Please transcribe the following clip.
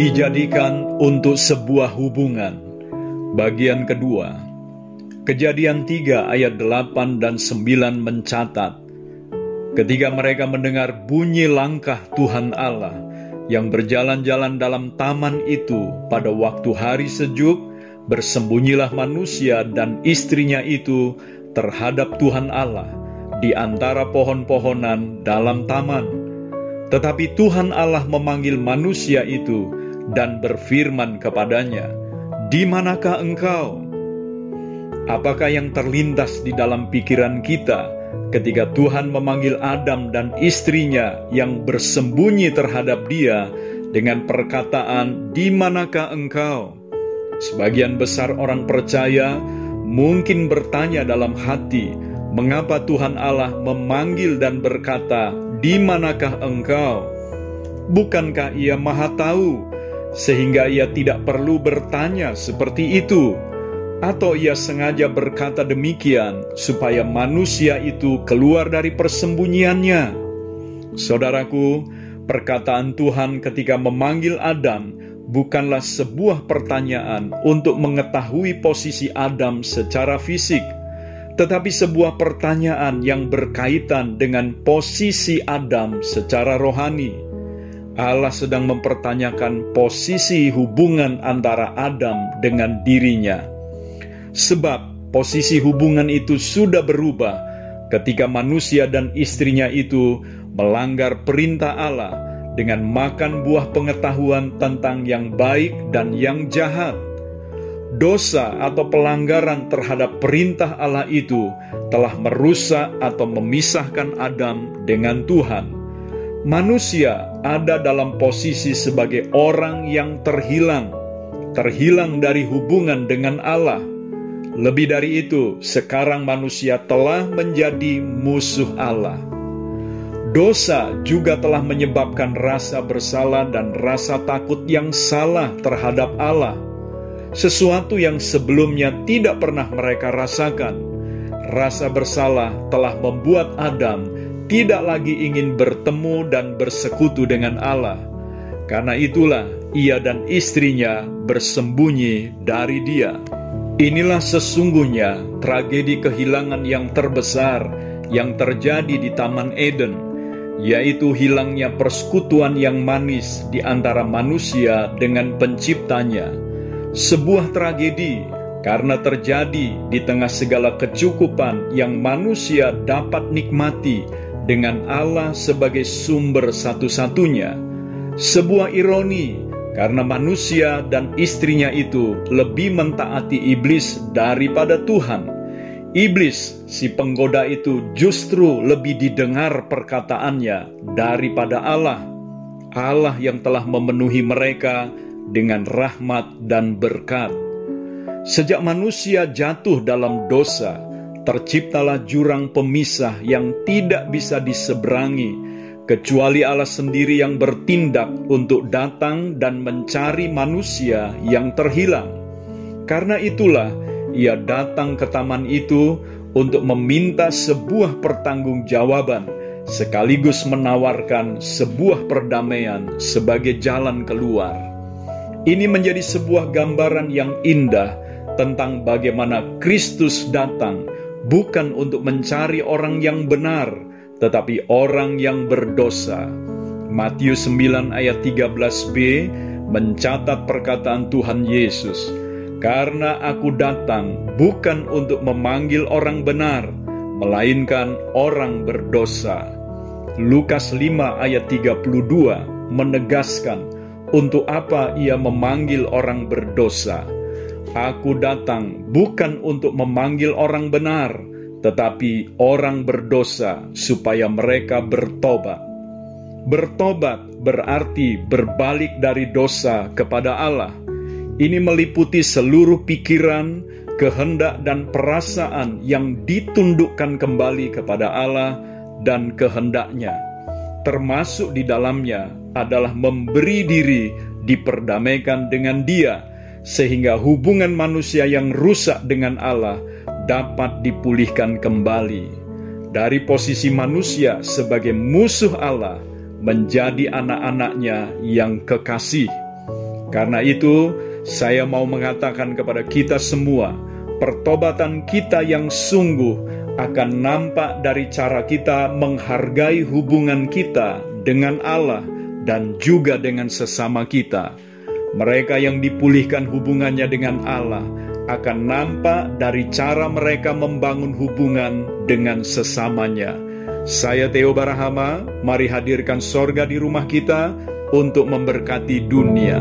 dijadikan untuk sebuah hubungan. Bagian kedua, Kejadian 3 ayat 8 dan 9 mencatat, ketika mereka mendengar bunyi langkah Tuhan Allah yang berjalan-jalan dalam taman itu pada waktu hari sejuk, bersembunyilah manusia dan istrinya itu terhadap Tuhan Allah di antara pohon-pohonan dalam taman. Tetapi Tuhan Allah memanggil manusia itu dan berfirman kepadanya, "Di manakah engkau?" Apakah yang terlintas di dalam pikiran kita ketika Tuhan memanggil Adam dan istrinya yang bersembunyi terhadap dia dengan perkataan, "Di manakah engkau?" Sebagian besar orang percaya mungkin bertanya dalam hati, "Mengapa Tuhan Allah memanggil dan berkata, 'Di manakah engkau?'" Bukankah Ia Maha Tahu, sehingga Ia tidak perlu bertanya seperti itu? atau ia sengaja berkata demikian supaya manusia itu keluar dari persembunyiannya. Saudaraku, perkataan Tuhan ketika memanggil Adam bukanlah sebuah pertanyaan untuk mengetahui posisi Adam secara fisik, tetapi sebuah pertanyaan yang berkaitan dengan posisi Adam secara rohani. Allah sedang mempertanyakan posisi hubungan antara Adam dengan dirinya Sebab posisi hubungan itu sudah berubah ketika manusia dan istrinya itu melanggar perintah Allah dengan makan buah pengetahuan tentang yang baik dan yang jahat. Dosa atau pelanggaran terhadap perintah Allah itu telah merusak atau memisahkan Adam dengan Tuhan. Manusia ada dalam posisi sebagai orang yang terhilang, terhilang dari hubungan dengan Allah lebih dari itu, sekarang manusia telah menjadi musuh Allah. Dosa juga telah menyebabkan rasa bersalah dan rasa takut yang salah terhadap Allah, sesuatu yang sebelumnya tidak pernah mereka rasakan. Rasa bersalah telah membuat Adam tidak lagi ingin bertemu dan bersekutu dengan Allah. Karena itulah ia dan istrinya bersembunyi dari Dia. Inilah sesungguhnya tragedi kehilangan yang terbesar yang terjadi di Taman Eden, yaitu hilangnya persekutuan yang manis di antara manusia dengan Penciptanya. Sebuah tragedi karena terjadi di tengah segala kecukupan yang manusia dapat nikmati dengan Allah sebagai sumber satu-satunya. Sebuah ironi karena manusia dan istrinya itu lebih mentaati iblis daripada Tuhan. Iblis, si penggoda itu, justru lebih didengar perkataannya daripada Allah. Allah yang telah memenuhi mereka dengan rahmat dan berkat. Sejak manusia jatuh dalam dosa, terciptalah jurang pemisah yang tidak bisa diseberangi kecuali Allah sendiri yang bertindak untuk datang dan mencari manusia yang terhilang. Karena itulah ia datang ke taman itu untuk meminta sebuah pertanggungjawaban sekaligus menawarkan sebuah perdamaian sebagai jalan keluar. Ini menjadi sebuah gambaran yang indah tentang bagaimana Kristus datang bukan untuk mencari orang yang benar, tetapi orang yang berdosa. Matius 9 ayat 13b mencatat perkataan Tuhan Yesus, "Karena aku datang bukan untuk memanggil orang benar, melainkan orang berdosa." Lukas 5 ayat 32 menegaskan untuk apa ia memanggil orang berdosa. Aku datang bukan untuk memanggil orang benar, tetapi orang berdosa supaya mereka bertobat. Bertobat berarti berbalik dari dosa kepada Allah. Ini meliputi seluruh pikiran, kehendak, dan perasaan yang ditundukkan kembali kepada Allah dan kehendaknya. Termasuk di dalamnya adalah memberi diri diperdamaikan dengan Dia, sehingga hubungan manusia yang rusak dengan Allah dapat dipulihkan kembali dari posisi manusia sebagai musuh Allah menjadi anak-anaknya yang kekasih. Karena itu, saya mau mengatakan kepada kita semua, pertobatan kita yang sungguh akan nampak dari cara kita menghargai hubungan kita dengan Allah dan juga dengan sesama kita. Mereka yang dipulihkan hubungannya dengan Allah akan nampak dari cara mereka membangun hubungan dengan sesamanya. Saya Theo Barahama, mari hadirkan sorga di rumah kita untuk memberkati dunia.